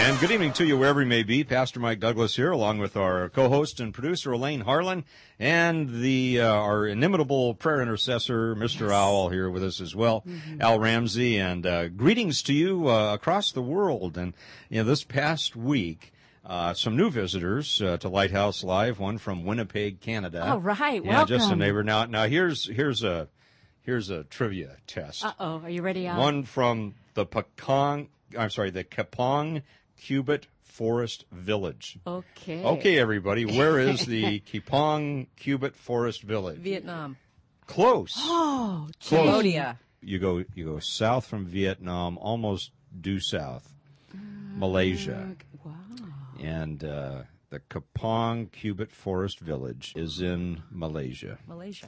And good evening to you wherever you may be. Pastor Mike Douglas here, along with our co-host and producer Elaine Harlan, and the uh, our inimitable prayer intercessor, Mr. Al, here with us as well, mm-hmm. Al Ramsey. And uh, greetings to you uh, across the world. And you know, this past week. Uh, some new visitors uh, to Lighthouse Live. One from Winnipeg, Canada. All right, yeah, welcome. just a neighbor. Now, now here's here's a here's a trivia test. Uh oh, are you ready? Al? One from the Pekong. I'm sorry, the Kepong Cubit Forest Village. Okay. Okay, everybody, where is the Kepong Cubit Forest Village? Vietnam. Close. Oh, Close. Cambodia. You go you go south from Vietnam, almost due south. Malaysia. Wow. And uh, the Kepong Cubit Forest Village is in Malaysia. Malaysia.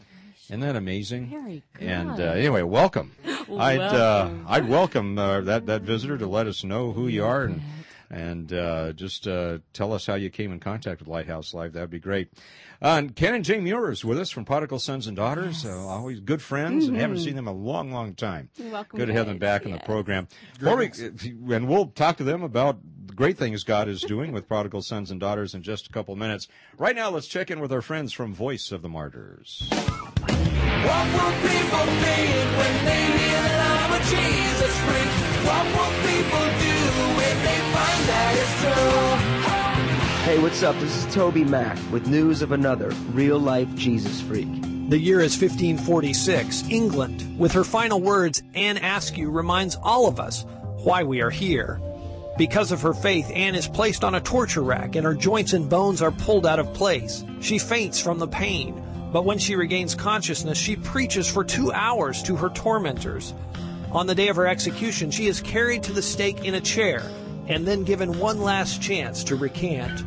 Isn't that amazing? Very good. And uh, anyway, welcome. I'd uh, Welcome. I'd welcome uh, that that visitor to let us know who you are and and uh, just uh, tell us how you came in contact with Lighthouse Live. That'd be great. Uh, and Ken and Jay Meuers with us from Prodigal Sons and Daughters. Uh, always good friends, and haven't seen them in a long, long time. Welcome Good to have them back, back in the program. We, and we'll talk to them about the great things God is doing with Prodigal Sons and Daughters in just a couple minutes. Right now, let's check in with our friends from Voice of the Martyrs. What will people think when they hear that I'm a Jesus freak? What will people Hey, what's up? This is TobyMac with news of another real life Jesus freak. The year is 1546, England. With her final words, Anne Askew reminds all of us why we are here. Because of her faith, Anne is placed on a torture rack and her joints and bones are pulled out of place. She faints from the pain, but when she regains consciousness, she preaches for two hours to her tormentors. On the day of her execution, she is carried to the stake in a chair and then given one last chance to recant.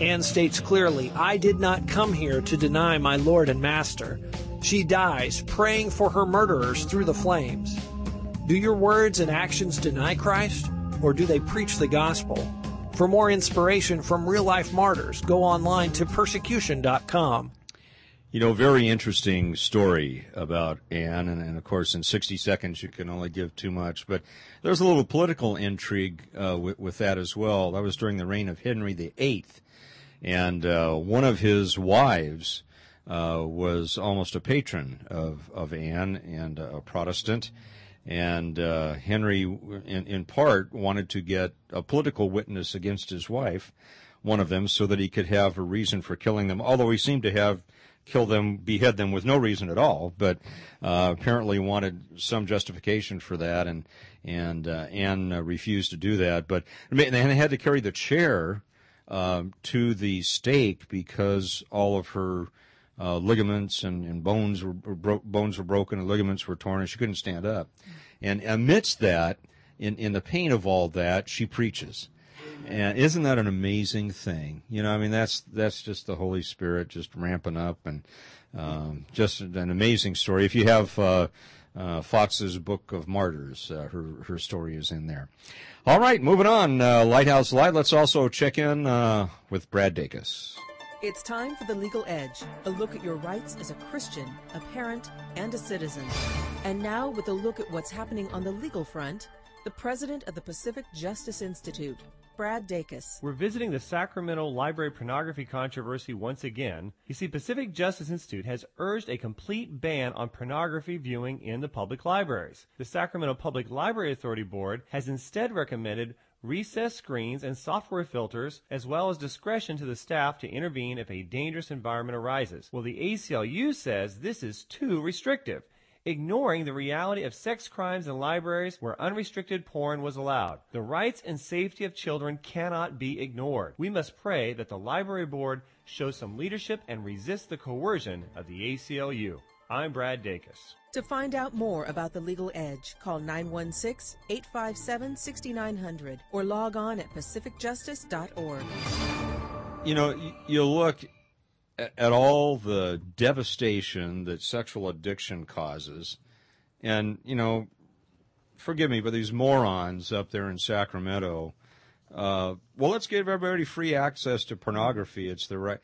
Anne states clearly, I did not come here to deny my Lord and Master. She dies praying for her murderers through the flames. Do your words and actions deny Christ, or do they preach the gospel? For more inspiration from real life martyrs, go online to persecution.com. You know, very interesting story about Anne, and, and of course, in 60 seconds, you can only give too much. But there's a little political intrigue uh, with, with that as well. That was during the reign of Henry VIII, and uh, one of his wives uh, was almost a patron of of Anne and a Protestant. And uh, Henry, in, in part, wanted to get a political witness against his wife, one of them, so that he could have a reason for killing them. Although he seemed to have kill them, behead them with no reason at all, but uh, apparently wanted some justification for that, and and uh, Anne uh, refused to do that. But they had to carry the chair um, to the stake because all of her uh, ligaments and, and bones were, bro- bones were broken and ligaments were torn, and she couldn't stand up. And amidst that, in in the pain of all that, she preaches. And isn't that an amazing thing? You know, I mean, that's that's just the Holy Spirit just ramping up, and um, just an amazing story. If you have uh, uh, Fox's Book of Martyrs, uh, her her story is in there. All right, moving on. Uh, Lighthouse Live. Let's also check in uh, with Brad Dacus. It's time for The Legal Edge, a look at your rights as a Christian, a parent, and a citizen. And now, with a look at what's happening on the legal front, the president of the Pacific Justice Institute, Brad Dacus. We're visiting the Sacramento library pornography controversy once again. You see, Pacific Justice Institute has urged a complete ban on pornography viewing in the public libraries. The Sacramento Public Library Authority Board has instead recommended recess screens, and software filters, as well as discretion to the staff to intervene if a dangerous environment arises. Well, the ACLU says this is too restrictive ignoring the reality of sex crimes in libraries where unrestricted porn was allowed. The rights and safety of children cannot be ignored. We must pray that the library board shows some leadership and resist the coercion of the ACLU. I'm Brad Dacus. To find out more about the legal edge, call 916 857 6900 or log on at pacificjustice.org. You know, y- you look a- at all the devastation that sexual addiction causes, and, you know, forgive me, but these morons up there in Sacramento, uh, well, let's give everybody free access to pornography. It's the right.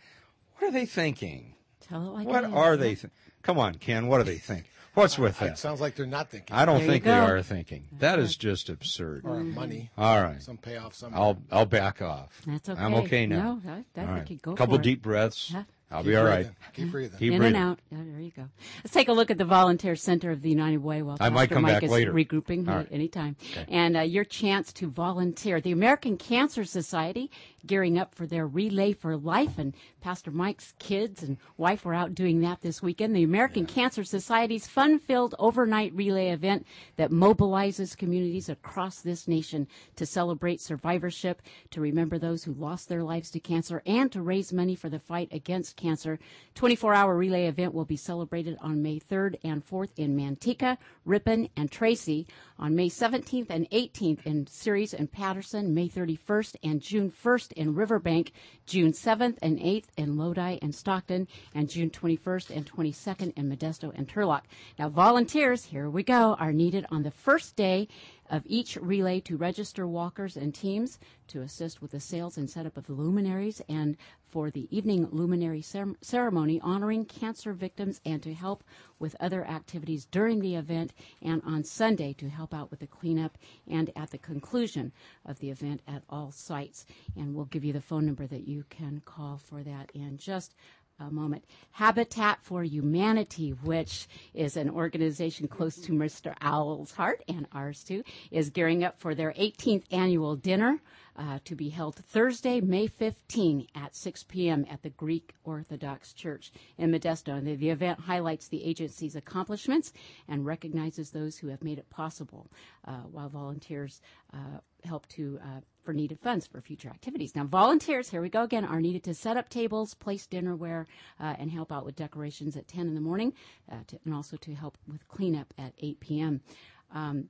What are they thinking? Tell it like What it is. are they? Th- Come on, Ken. What do they think? What's with It that? sounds like they're not thinking. I don't There think they are thinking. That is just absurd. or money. All right. Some payoff. Some. I'll I'll back off. That's okay. I'm okay now. No, that, that All we could go Couple for it. deep breaths. Yeah. I'll Keep be all right. breathing. Keep breathing. Keep in breathing. and out. Yeah, there you go. Let's take a look at the Volunteer Center of the United Way while I might Pastor come Mike back is later. regrouping at right. any time. And uh, your chance to volunteer. The American Cancer Society gearing up for their Relay for Life, and Pastor Mike's kids and wife were out doing that this weekend. The American Cancer Society's fun-filled overnight relay event that mobilizes communities across this nation to celebrate survivorship, to remember those who lost their lives to cancer, and to raise money for the fight against cancer. 24-hour relay event will be celebrated on May 3rd and 4th in Manteca, Ripon, and Tracy. On May 17th and 18th in Ceres and Patterson, May 31st and June 1st in Riverbank, June 7th and 8th in Lodi and Stockton, and June 21st and 22nd in Modesto and Turlock. Now, volunteers, here we go, are needed on the first day of each relay to register walkers and teams to assist with the sales and setup of the luminaries and for the evening luminary cer- ceremony honoring cancer victims and to help with other activities during the event and on Sunday to help out with the cleanup and at the conclusion of the event at all sites. And we'll give you the phone number that you can call for that in just a moment. Habitat for Humanity, which is an organization close to Mr. Al's heart and ours too, is gearing up for their 18th annual dinner uh, to be held Thursday, May 15 at 6 p.m. at the Greek Orthodox Church in Modesto. And the, the event highlights the agency's accomplishments and recognizes those who have made it possible, uh, while volunteers uh, help to uh, for needed funds for future activities. Now, volunteers, here we go again, are needed to set up tables, place dinnerware, uh, and help out with decorations at 10 in the morning, uh, to, and also to help with cleanup at 8 p.m. Um,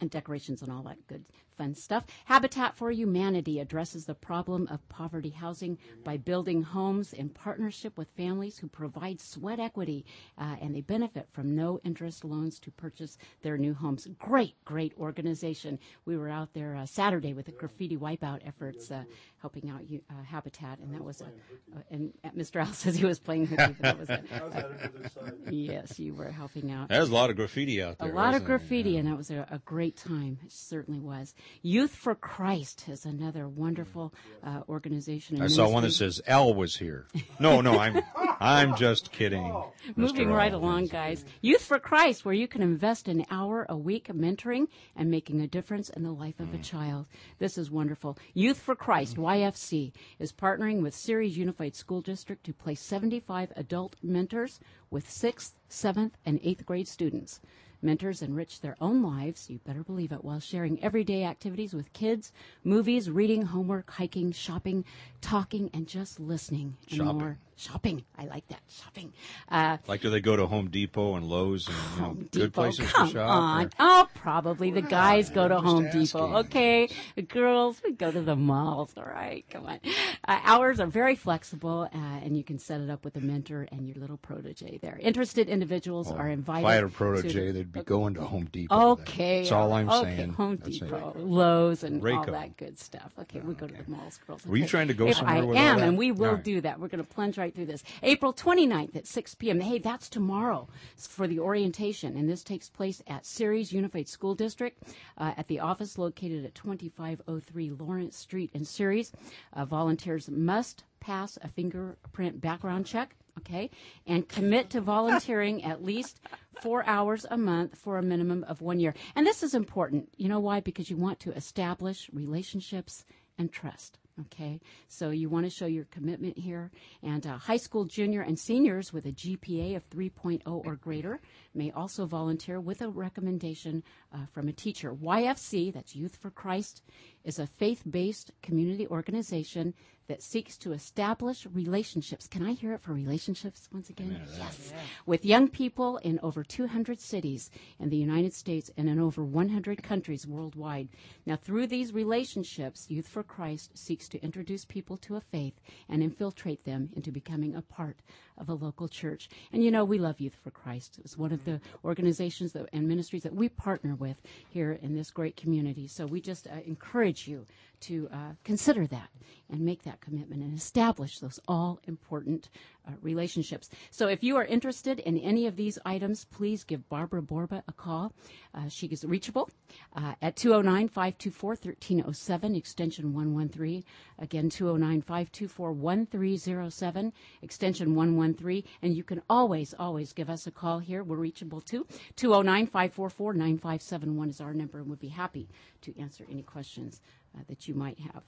and decorations and all that good fun stuff. Habitat for Humanity addresses the problem of poverty housing by building homes in partnership with families who provide sweat equity uh, and they benefit from no interest loans to purchase their new homes. Great, great organization. We were out there uh, Saturday with the graffiti wipeout efforts, uh, helping out uh, Habitat, and that was a, uh, and Mr. Al says he was playing with you. but That was a, yes, you were helping out. There's a lot of graffiti out there. A lot of wasn't there? graffiti, and that was a, a great time. It certainly was. Youth for Christ is another wonderful uh, organization. and I saw one that says Al was here. No, no, I'm I'm just kidding. Moving Mr. right Al. along, guys. Youth for Christ, where you can invest an hour a week mentoring and making a difference in the life of a child. This is wonderful. Youth for Christ, YFC, is partnering with Ceres Unified School District to place 75 adult mentors with 6th, 7th, and 8th grade students. Mentors enrich their own lives, you better believe it, while sharing everyday activities with kids, movies, reading, homework, hiking, shopping, talking, and just listening. And Shopping. more. Shopping. I like that. Shopping. Uh, Like, do they go to Home Depot and Lowe's and you know, good places Come to shop? on. or- Oh, probably the guys go to Home asking. Depot. Okay, the girls we go to the malls. All right, come on. Uh, hours are very flexible, uh, and you can set it up with a mentor and your little protege there. Interested individuals are invited. If I had a to protege, the- they'd be going to Home Depot. then. Okay. That's all I'm okay, saying. Home That's. Depot, Lowe's, and all that good stuff. Okay, we go to the malls, girls. Were you trying to go If somewhere I am, and we will right. do that. We're going to plunge right through this. April 29th at 6 p.m. Hey, that's tomorrow for the orientation, and this takes place at Ceres Unified School District uh, at the office located at 2503 Lawrence Street in Ceres. Uh, volunteers must pass a fingerprint background check okay? And commit to volunteering at least four hours a month for a minimum of one year. And this is important. You know why? Because you want to establish relationships and trust. Okay, so you want to show your commitment here. And uh, high school junior and seniors with a GPA of 3.0 or greater may also volunteer with a recommendation uh, from a teacher. YFC, that's Youth for Christ, is a faith based community organization that seeks to establish relationships. Can I hear it for relationships once again? Yes. With young people in over 200 cities in the United States and in over 100 countries worldwide. Now, through these relationships, Youth for Christ seeks to introduce people to a faith and infiltrate them into becoming a part of a local church. And you know, we love Youth for Christ. It's one of the organizations that, and ministries that we partner with here in this great community. So we just uh, encourage you to uh, consider that and make that commitment and establish those all important uh, relationships. So if you are interested in any of these items, please give Barbara Borba a call. Uh, she is reachable uh, at 209 524 1307, extension 113. Again, 209 524 1307, extension 113. And you can always, always give us a call here. We're reachable too. 209 544 9571 is our number, and we'd be happy to answer any questions uh, that you might have.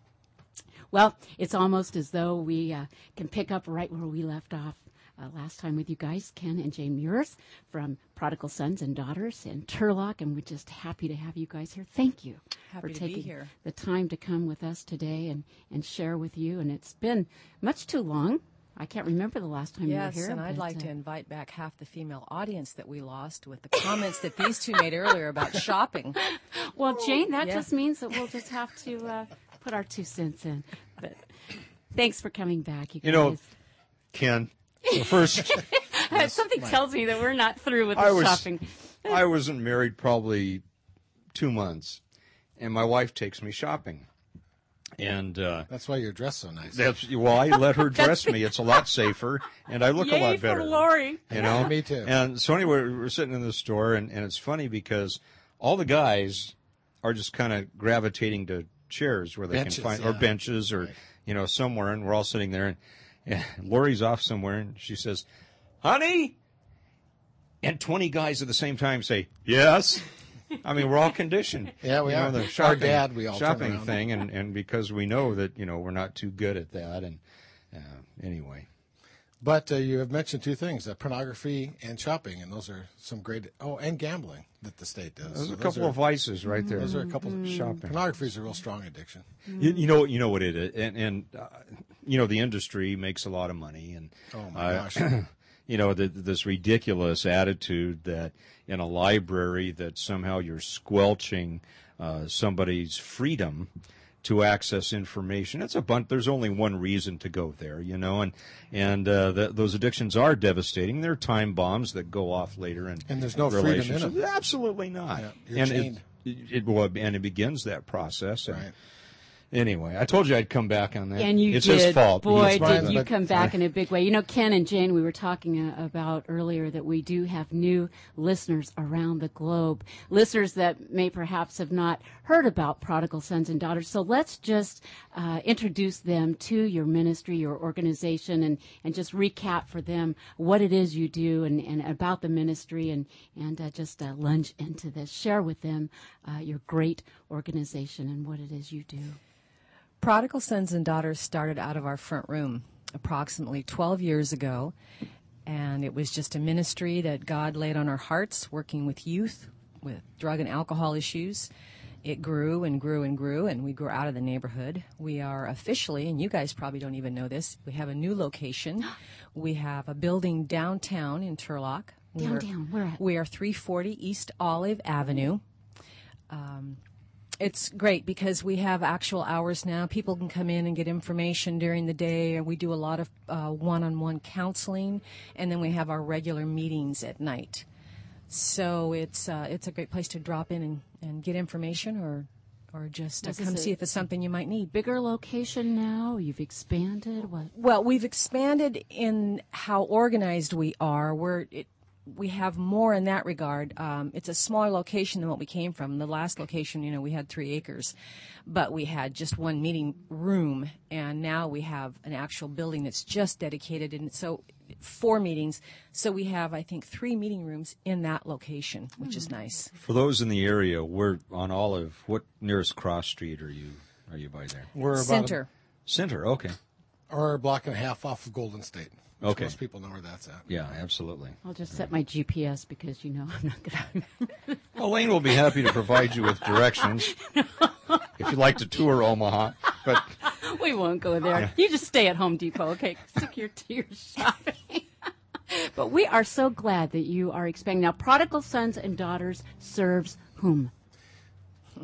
Well, it's almost as though we uh, can pick up right where we left off uh, last time with you guys, Ken and Jane Meuers from Prodigal Sons and Daughters in Turlock, and we're just happy to have you guys here. Thank you Happy for taking here. the time to come with us today and, and share with you. And it's been much too long. I can't remember the last time Yes, you were here. and I'd like uh, to invite back half the female audience that we lost with the comments that these two made earlier about shopping. Well, Jane, that Yeah. just means that we'll just have to uh, put our two cents in. But thanks for coming back, you guys. You know, Ken, the first Something tells me that we're not through with the I was shopping. I wasn't married probably two months, and my wife takes me shopping, and uh, That's why you're dressed so nice. that's well, I let her dress me. It's a lot safer, and I look a Yay lot for better. Lori. You know, Me too. And so anyway, we're sitting in the store, and, and it's funny because all the guys are just kind of gravitating to chairs where they Benches, can find or benches or you know somewhere, and we're all sitting there, and, and Lori's off somewhere, and she says, "Honey," and twenty guys at the same time say, "Yes." I mean, we're all conditioned. Yeah, we you know, are. The Our dad, we all shopping thing, and, and because we know that you know we're not too good at that, and uh, anyway. But uh, you have mentioned two things: uh, pornography and shopping, and those are some great. Oh, and gambling that the state does. There's So a couple are, of vices right there. Those are a couple of shopping. Pornography is a real strong addiction. You, you know, you know what it is, and, and uh, you know the industry makes a lot of money, and Oh my uh, gosh! you know the, this ridiculous attitude that in a library that somehow you're squelching uh, somebody's freedom to access information. It's a bunch. There's only one reason to go there, you know, and and uh, th those addictions are devastating. They're time bombs that go off later, and And there's no freedom in them. Absolutely not. Yeah, and chained. It, it, well, and it begins that process. And Right. Anyway, I told you I'd come back on that. And you it's did. his fault. Boy, did you come back in a big way. You know, Ken and Jane, we were talking uh, about earlier that we do have new listeners around the globe, listeners that may perhaps have not heard about Prodigal Sons and Daughters. So let's just uh, introduce them to your ministry, your organization, and, and just recap for them what it is you do and, and about the ministry and, and uh, just uh, lunge into this. Share with them uh, your great organization and what it is you do. Prodigal Sons and Daughters started out of our front room approximately 12 years ago, and it was just a ministry that God laid on our hearts, working with youth with drug and alcohol issues. It grew and grew and grew, and we grew out of the neighborhood. We are officially, and you guys probably don't even know this, we have a new location. We have a building downtown in Turlock. We are- Downtown, where at? We are 340 East Olive Avenue um, it's great because we have actual hours now. People can come in and get information during the day, and we do a lot of uh, one-on-one counseling, and then we have our regular meetings at night. So it's uh, it's a great place to drop in and, and get information, or or just uh, come see if it's something you might need. bigger location now? You've expanded? What? Well, we've expanded in how organized we are. We're it, we have more in that regard. Um, it's a smaller location than what we came from. The last location, you know, we had three acres, but we had just one meeting room, and now we have an actual building that's just dedicated. And so four meetings. So we have, I think, three meeting rooms in that location, which is nice. For those in the area, we're on Olive. What nearest cross street are you? Are you by there? We're about Center. Center. Okay. Or a block and a half off of Golden State. Which Okay. Most people know where that's at. Yeah, absolutely. I'll just set my GPS because you know I'm not going to. Well, Lane will be happy to provide you with directions if you'd like to tour Omaha. But we won't go there. You just stay at Home Depot, okay? Stick your to your shopping. but we are so glad that you are expanding. Now, Prodigal Sons and Daughters serves whom?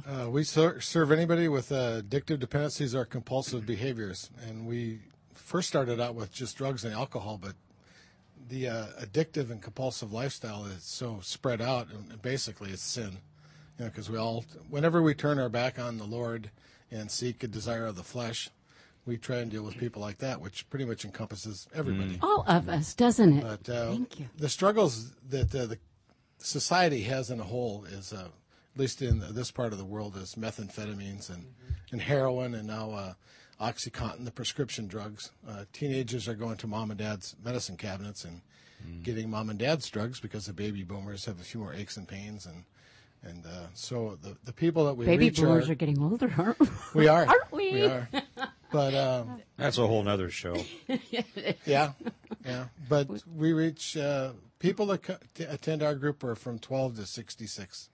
Uh, we ser- serve anybody with uh, addictive dependencies or compulsive behaviors, and we first started out with just drugs and alcohol, but the uh, addictive and compulsive lifestyle is so spread out, and basically it's sin. You know, because we all, whenever we turn our back on the Lord and seek a desire of the flesh, we try and deal with people like that, which pretty much encompasses everybody. All of us, doesn't it? But uh, Thank you. the struggles that uh, the society has in a whole is, uh, at least in this part of the world, is methamphetamines and, and heroin and now uh, OxyContin, the prescription drugs. Uh, teenagers are going to mom and dad's medicine cabinets and getting mom and dad's drugs because the baby boomers have a few more aches and pains and and uh, so the the people that we Baby reach boomers are, are getting older, aren't we? we are Aren't we? we are but um, that's a whole other show. yeah, yeah. But we reach uh, people that co- t- attend our group are from 12 to 66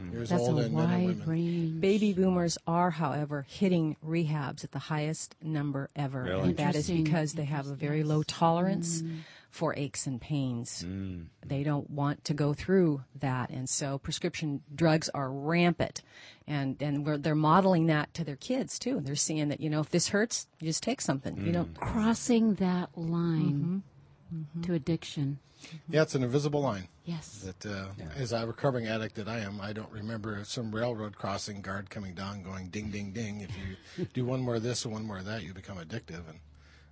Mm-hmm. years That's old a and men and wide women. range. Baby boomers are, however, hitting rehabs at the highest number ever. Really? And that is because they have a very low tolerance mm. for aches and pains. Mm. They don't want to go through that. And so prescription drugs are rampant. And, and we're, they're modeling that to their kids too. And they're seeing that, you know, if this hurts, you just take something. You don't mm. Crossing that line mm-hmm. To addiction. Yeah, it's an invisible line. Yes. That, uh, as a recovering addict that I am, I don't remember some railroad crossing guard coming down going ding, ding, ding. If you do one more of this or one more of that, you become addictive. And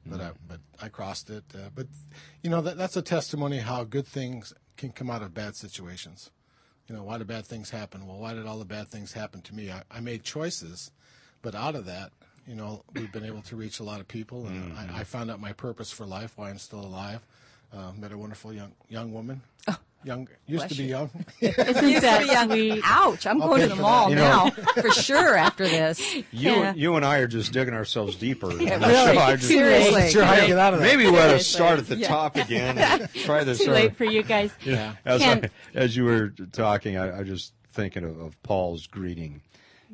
but I, but I crossed it. Uh, but you know that that's a testimony how good things can come out of bad situations. You know, why do bad things happen? Well, why did all the bad things happen to me? I, I made choices, but out of that, you know, we've been able to reach a lot of people, and I, I found out my purpose for life, why I'm still alive. Uh, met a wonderful young young woman. young used to be young. Isn't Used to be that young. sweet? Ouch! I'm I'll going to the mall that. You know- now for sure after this. You, Yeah. you and I are just digging ourselves deeper. in the really. show. Just- Seriously. Sure how you get out of that. Maybe we ought to start at the Yeah. top again and try this. Too late for you guys. Yeah. As, I, as you were talking, I, I just thinking of, of Paul's greeting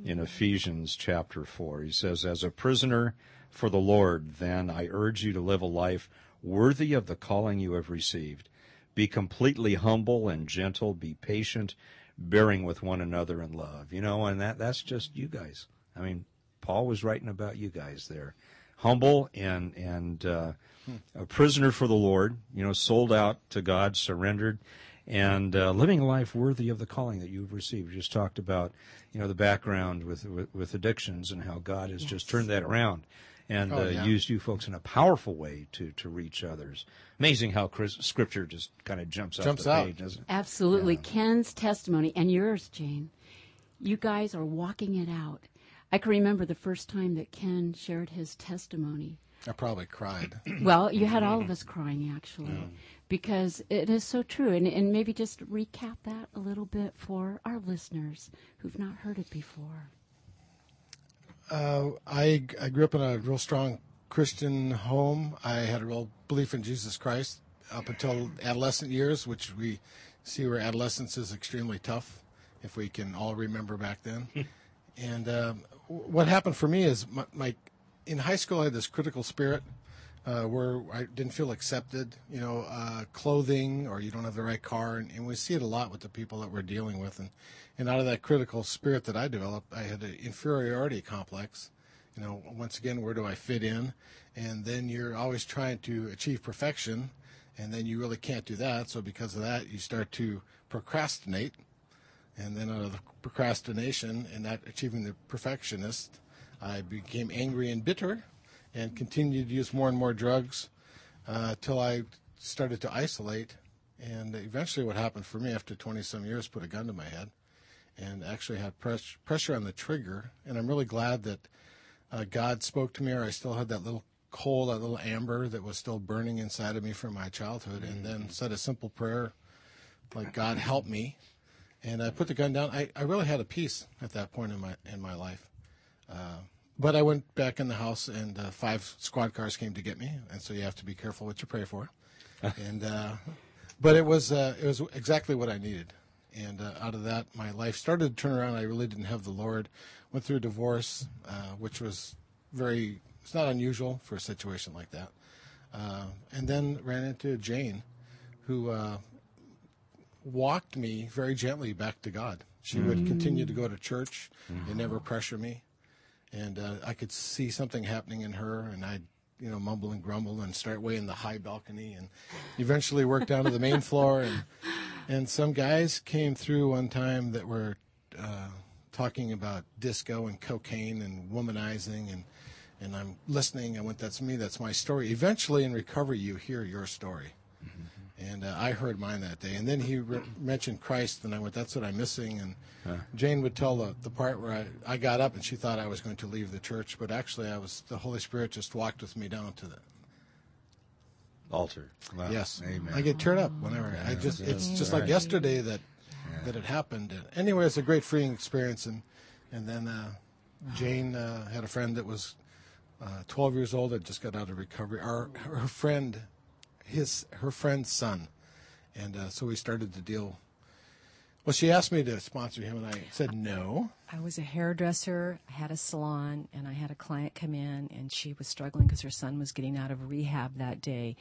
in Ephesians chapter four. He says, "As a prisoner for the Lord, then I urge you to live a life worthy of the calling you have received. Be completely humble and gentle. Be patient, bearing with one another in love." You know, and that that's just you guys. I mean, Paul was writing about you guys there, humble and and uh, a prisoner for the Lord. You know, sold out to God, surrendered and uh, living a life worthy of the calling that you've received. We just talked about, you know, the background with with, with addictions and how God has just turned that around and Oh, uh, yeah. used you folks in a powerful way to to reach others. Amazing how Chris, Scripture just kind of jumps, Jumps off the out. page, doesn't it? Absolutely. Ken's testimony and yours, Jane. You guys are walking it out. I can remember the first time that Ken shared his testimony. I probably cried. Well, you had all of us crying actually, because it is so true. And, and maybe just recap that a little bit for our listeners who've not heard it before. Uh, I I grew up in a real strong Christian home. I had a real belief in Jesus Christ up until adolescent years, which we see where adolescence is extremely tough, if we can all remember back then. and um, what happened for me is my, my in high school I had this critical spirit. Uh, where I didn't feel accepted, you know, uh, clothing or you don't have the right car, and, and we see it a lot with the people that we're dealing with, and and out of that critical spirit that I developed, I had an inferiority complex. You know, once again, where do I fit in? And then you're always trying to achieve perfection, and then you really can't do that. So because of that, you start to procrastinate, and then out of the procrastination and not achieving the perfectionist, I became angry and bitter, and continued to use more and more drugs uh, till I started to isolate. And eventually, what happened for me after 20 some years, put a gun to my head and actually had press, pressure on the trigger. And I'm really glad that uh, God spoke to me, or I still had that little coal, that little amber that was still burning inside of me from my childhood, and then said a simple prayer, like God help me, and I put the gun down. I, I really had a peace at that point in my in my life. Uh, but I went back in the house, and uh, five squad cars came to get me, and so you have to be careful what you pray for. and uh, but it was uh, it was exactly what I needed, and uh, out of that, my life started to turn around. I really didn't have the Lord. Went through a divorce, uh, which was very it's not unusual for a situation like that, uh, and then ran into Jane, who uh, walked me very gently back to God. She would continue to go to church and never pressure me and uh, I could see something happening in her, and I'd you know mumble and grumble and start way in the high balcony, and eventually work down to the main floor, and and some guys came through one time that were uh, talking about disco and cocaine and womanizing, and and I'm listening. I went, that's me, that's my story. Eventually, in recovery, you hear your story. And uh, I heard mine that day. And then he re- mentioned Christ, and I went, that's what I'm missing. And Jane would tell the, the part where I, I got up and she thought I was going to leave the church, but actually, I was the Holy Spirit just walked with me down to the. Altar. Wow. Yes, Amen. I get teared up whenever I just. It's just like yesterday that that it happened. And anyway, it's a great freeing experience. And and then uh, Jane uh, had a friend that was uh, 12 years old that just got out of recovery. Our her friend, his her friend's son, and uh, so we started to deal. Well, she asked me to sponsor him, and I said no. I was a hairdresser, I had a salon, and I had a client come in, and she was struggling because her son was getting out of rehab that day,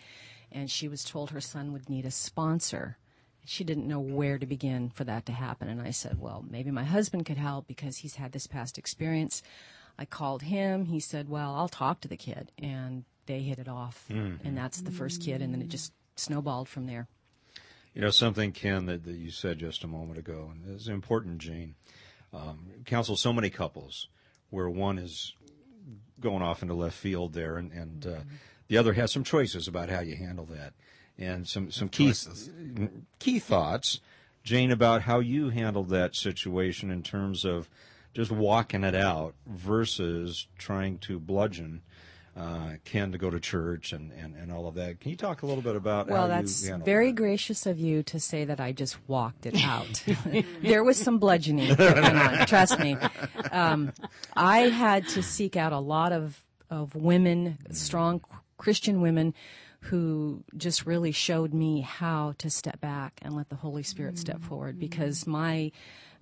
and she was told her son would need a sponsor. She didn't know where to begin for that to happen, and I said, "Well, maybe my husband could help because he's had this past experience." I called him. He said, "Well, I'll talk to the kid," and they hit it off, and that's the first kid, and then it just snowballed from there. You know, something, Ken, that, that you said just a moment ago, and it's important, Jane. Um, counsel so many couples where one is going off into left field there, and, and uh, the other has some choices about how you handle that. And some, some key, key thoughts, Jane, about how you handled that situation in terms of just walking it out versus trying to bludgeon uh, Ken to go to church and, and, and all of that. Can you talk a little bit about Well, that's very that? gracious of you to say that I just walked it out. there was some bludgeoning going on. Trust me. Um, I had to seek out a lot of of women, strong Christian women, who just really showed me how to step back and let the Holy Spirit step forward. Because my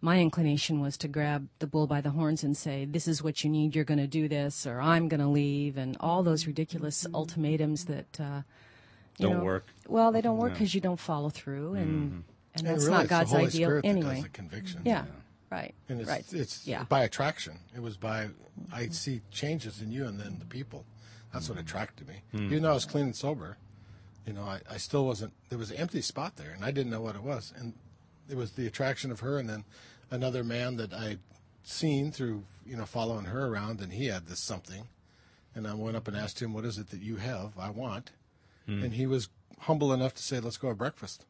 my inclination was to grab the bull by the horns and say, "This is what you need. You're going to do this," or "I'm going to leave," and all those ridiculous mm-hmm. ultimatums that. Uh, you Don't know, work. Well, they don't work because you don't follow through, and mm-hmm. and And that's really, not it's God's the Holy ideal Spirit that anyway. does the conviction. Yeah, right, And it's, right. it's yeah. by attraction. It was by, I see changes in you and then the people. That's what mm-hmm. attracted me. Hmm. Even though I was clean and sober, you know, I, I still wasn't, there was an empty spot there and I didn't know what it was. And it was the attraction of her and then another man that I'd seen through, you know, following her around and he had this something. And I went up and asked him, what is it that you have, I want? And he was humble enough to say, let's go have breakfast.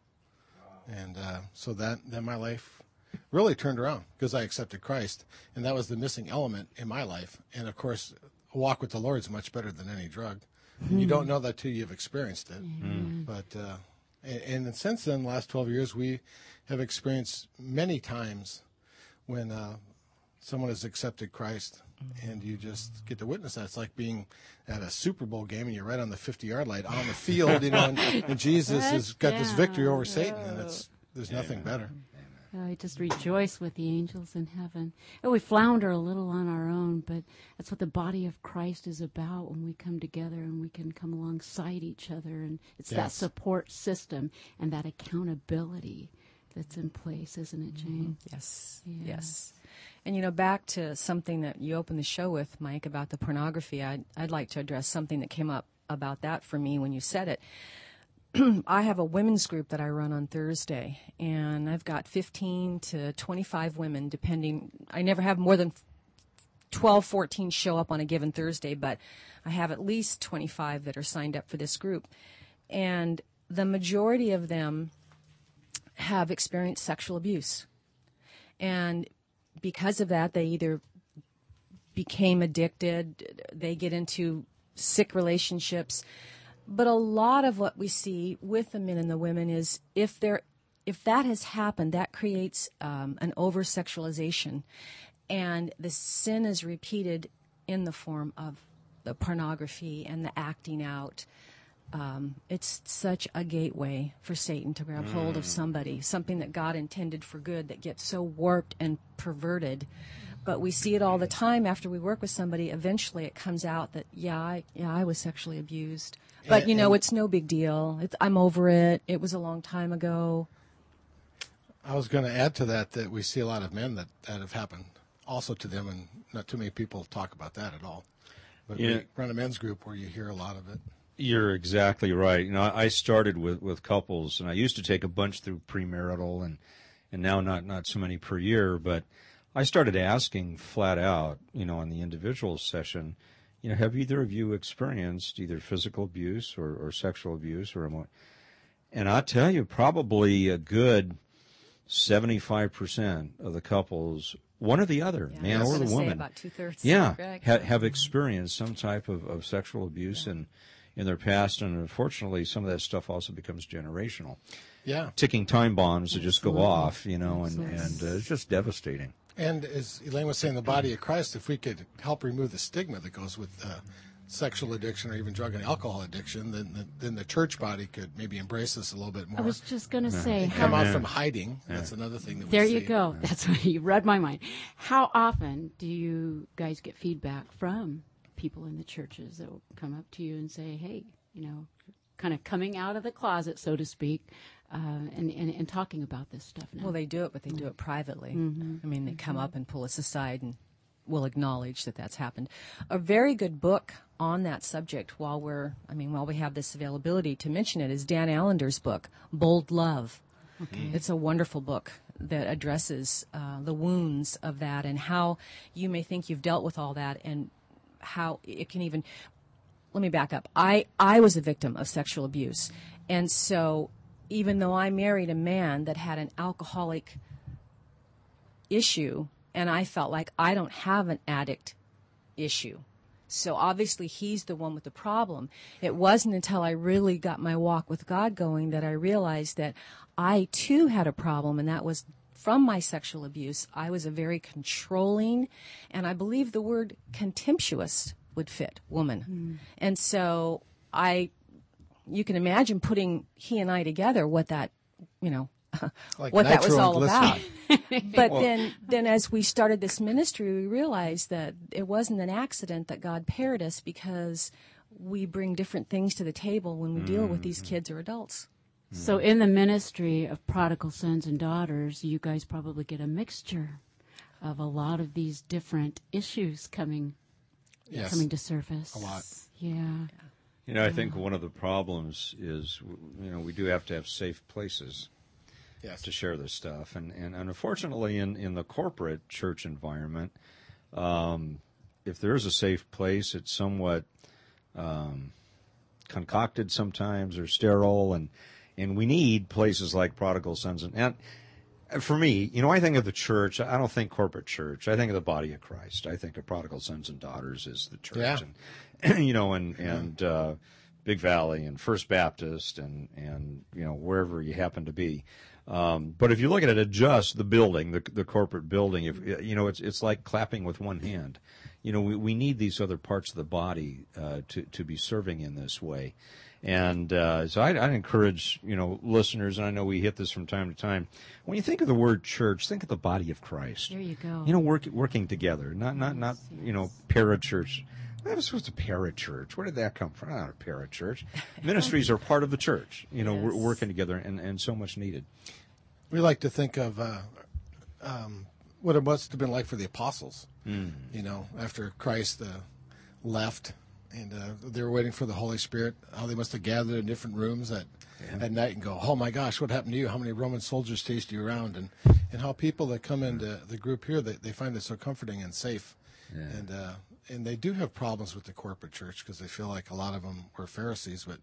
And uh, so that then my life really turned around because I accepted Christ, and that was the missing element in my life. And of course, a walk with the Lord is much better than any drug. And you don't know that till you've experienced it. But uh, and, and since then, last twelve years, we have experienced many times when uh, someone has accepted Christ. And you just get to witness that. It's like being at a Super Bowl game and you're right on the 50 yard line on the field, you know, and, and Jesus has got this victory over Satan, and it's there's nothing better. I just rejoice with the angels in heaven. And we flounder a little on our own, but that's what the body of Christ is about when we come together and we can come alongside each other. And it's that support system and that accountability that's in place, isn't it, Jane? Mm-hmm. Yes, Yeah. yes. And you know, back to something that you opened the show with, Mike, about the pornography. I'd, I'd like to address something that came up about that for me when you said it. I have a women's group that I run on Thursday, and I've got 15 to 25 women, depending. I never have more than 12, 14 show up on a given Thursday, but I have at least 25 that are signed up for this group. And the majority of them have experienced sexual abuse. And because of that, they either became addicted, they get into sick relationships. But a lot of what we see with the men and the women is if there, if that has happened, that creates um, an over sexualization, and the sin is repeated in the form of the pornography and the acting out. Um, it's such a gateway for Satan to grab hold of somebody, something that God intended for good that gets so warped and perverted. But we see it all the time after we work with somebody. Eventually, it comes out that yeah, I, yeah, I was sexually abused. But And- you know, it's no big deal. It's, I'm over it. It was a long time ago. I was going to add to that that we see a lot of men that, that have happened also to them, and not too many people talk about that at all. But Yeah. we run a men's group where you hear a lot of it. You're exactly right. You know, I started with, with couples, and I used to take a bunch through premarital, and and now not not so many per year. But I started asking flat out, you know, on the individual session, you know, have either of you experienced either physical abuse or, or sexual abuse or emo- and I tell you, probably a good seventy-five percent of the couples, one or the other, Yeah, man or the say woman, about two-thirds, yeah, ha- have experienced some type of, of sexual abuse in in their past, and unfortunately, some of that stuff also becomes generational. Yeah. Ticking time bombs that just go off, you know, and and uh, it's just devastating. And as Elaine was saying, the body of Christ, if we could help remove the stigma that goes with uh, sexual addiction or even drug and alcohol addiction, then the, then the church body could maybe embrace this a little bit more. I was just going to say, Come how, out from hiding. That's another thing that we there see. you go. That's what you read my mind. How often do you guys get feedback from people in the churches that will come up to you and say, hey, you know, kind of coming out of the closet, so to speak, uh, and, and, and talking about this stuff now? Well, they do it, but they do it privately. I mean, they come up and pull us aside and will acknowledge that that's happened. A very good book on that subject while we're, I mean, while we have this availability to mention it is Dan Allender's book, Bold Love. Okay. It's a wonderful book that addresses uh, the wounds of that and how you may think you've dealt with all that and how it can even let me back up. I, I was a victim of sexual abuse. And so even though I married a man that had an alcoholic issue, and I felt like I don't have an addict issue. So obviously he's the one with the problem. It wasn't until I really got my walk with God going that I realized that I too had a problem, and that was from my sexual abuse. I was a very controlling, and I believe the word contemptuous would fit woman. Hmm. And so I, you can imagine putting he and I together, what that, you know, Like what that was all about. glycerin. but then, then as we started this ministry, we realized that it wasn't an accident that God paired us because we bring different things to the table when we deal with these mm-hmm. kids or adults. So, in the ministry of prodigal sons and daughters, you guys probably get a mixture of a lot of these different issues coming Yes. coming to surface. A lot. Yeah. You know, I think one of the problems is, you know, we do have to have safe places Yes. to share this stuff, and and, and unfortunately, in in the corporate church environment, um, if there is a safe place, it's somewhat um, concocted sometimes or sterile, and and we need places like Prodigal Sons and. and for me, you know, I think of the church. I don't think corporate church. I think of the body of Christ. I think of prodigal sons and daughters as the church, Yeah. and you know, and and uh, Big Valley and First Baptist and and you know wherever you happen to be. Um, but if you look at it, just the building, the the corporate building, if you know, it's it's like clapping with one hand. You know, we, we need these other parts of the body uh, to to be serving in this way. And uh, so I'd, I'd encourage you know listeners, and I know we hit this from time to time. When you think of the word church, think of the body of Christ. There you go. You know, work, working together, not not not you know parachurch. What was supposed to parachurch? Where did that come from? Not a parachurch. Ministries are part of the church. You know, we're working together, and, and so much needed. We like to think of uh, um, what it must have been like for the apostles. Hmm. You know, after Christ uh, left and uh, they were waiting for the Holy Spirit, how they must have gathered in different rooms at, at night and go, "Oh my gosh, what happened to you? How many Roman soldiers chased you around?" And and how people that come into the group here, they, they find it so comforting and safe. And uh, and they do have problems with the corporate church because they feel like a lot of them were Pharisees. But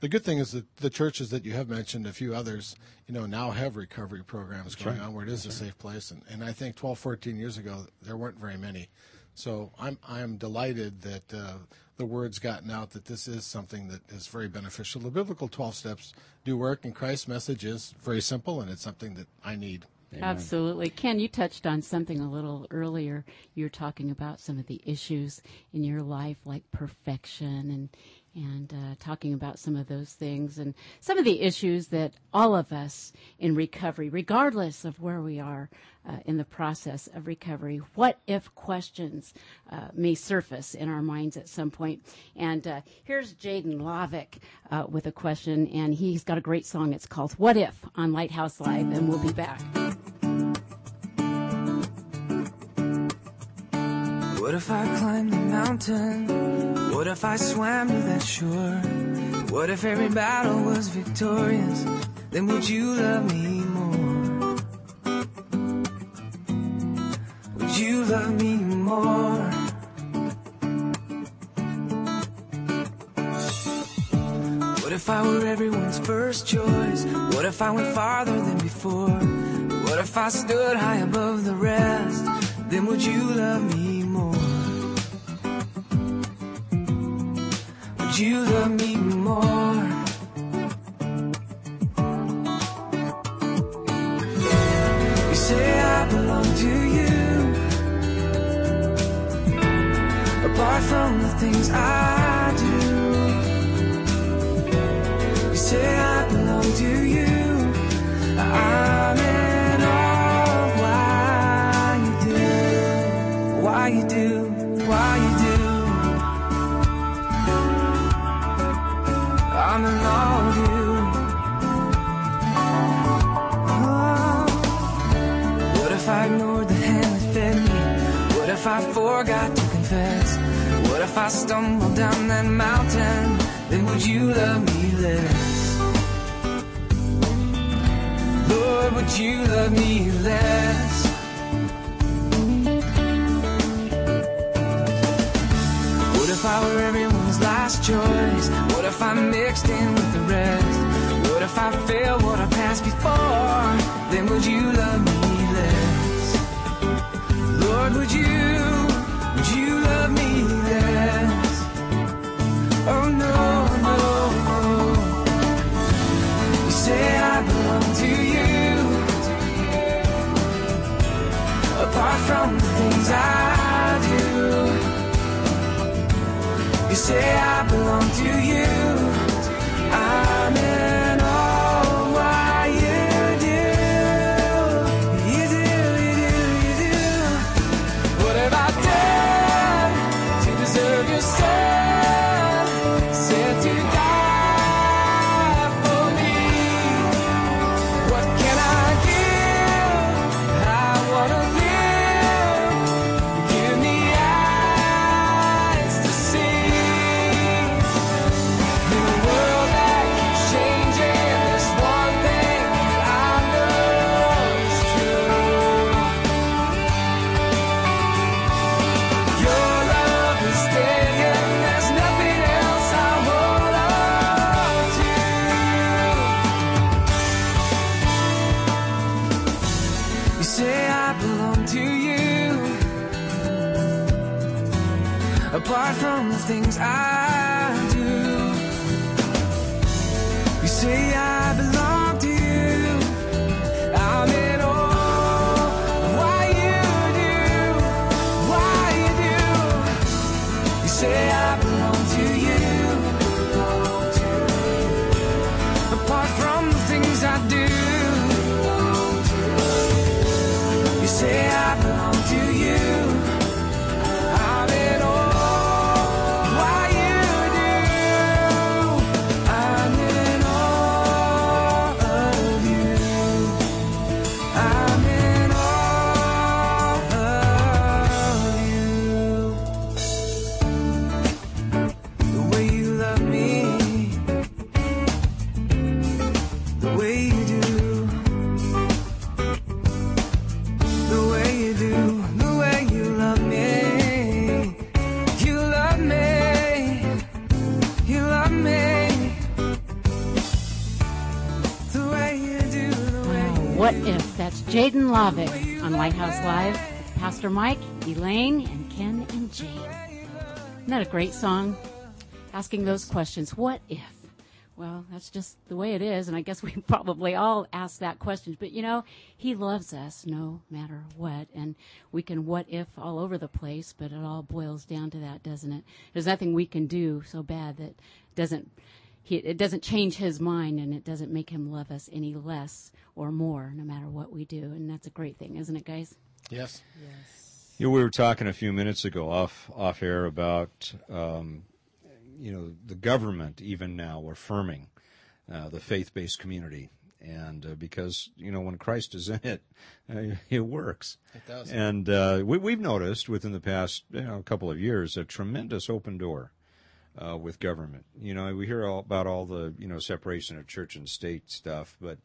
the good thing is that the churches that you have mentioned, a few others, you know, now have recovery programs going on where it is a safe place. And, and I think 12, 14 years ago, there weren't very many. So I'm I'm delighted that uh, the word's gotten out that this is something that is very beneficial. The biblical 12 steps do work, and Christ's message is very simple, and it's something that I need. Absolutely. Ken, you touched on something a little earlier. You're talking about some of the issues in your life, like perfection and and uh, talking about some of those things and some of the issues that all of us in recovery, regardless of where we are uh, in the process of recovery, what if questions uh, may surface in our minds at some point. And uh, here's Jadon Lavik uh, with a question, and he's got a great song. It's called What If on Lighthouse Live, and we'll be back. What if I climbed the mountain? What if I swam to that shore? What if every battle was victorious? Then would you love me more? Would you love me more? What if I were everyone's first choice? What if I went farther than before? What if I stood high above the rest? Then would you love me you love me I forgot to confess? What if I stumbled down that mountain? Then would you love me less? Lord, would you love me less? What if I were everyone's last choice? What if I mixed in with the rest? What if I failed what I passed before? Then would you love me? Lord, would you, would you love me less? Oh no, no, no. You say I belong to you. Apart from the things I do. You say I belong to you. Lavik on Lighthouse Live. with Pastor Mike, Elaine, and Ken and Jane. Isn't that a great song? Asking those questions. What if? Well, that's just the way it is, and I guess we probably all ask that question. But you know, He loves us no matter what, and we can what if all over the place, but it all boils down to that, doesn't it? There's nothing we can do so bad that doesn't he, it doesn't change his mind and it doesn't make him love us any less or more no matter what we do and that's a great thing isn't it guys Yes. You know, we were talking a few minutes ago off off air about um, you know the government even now affirming uh, the faith based community, and uh, because you know when Christ is in it, uh, it works. It does. And uh, we, we've noticed within the past you know, couple of years a tremendous open door uh, with government. You know, we hear all about all the you know separation of church and state stuff, but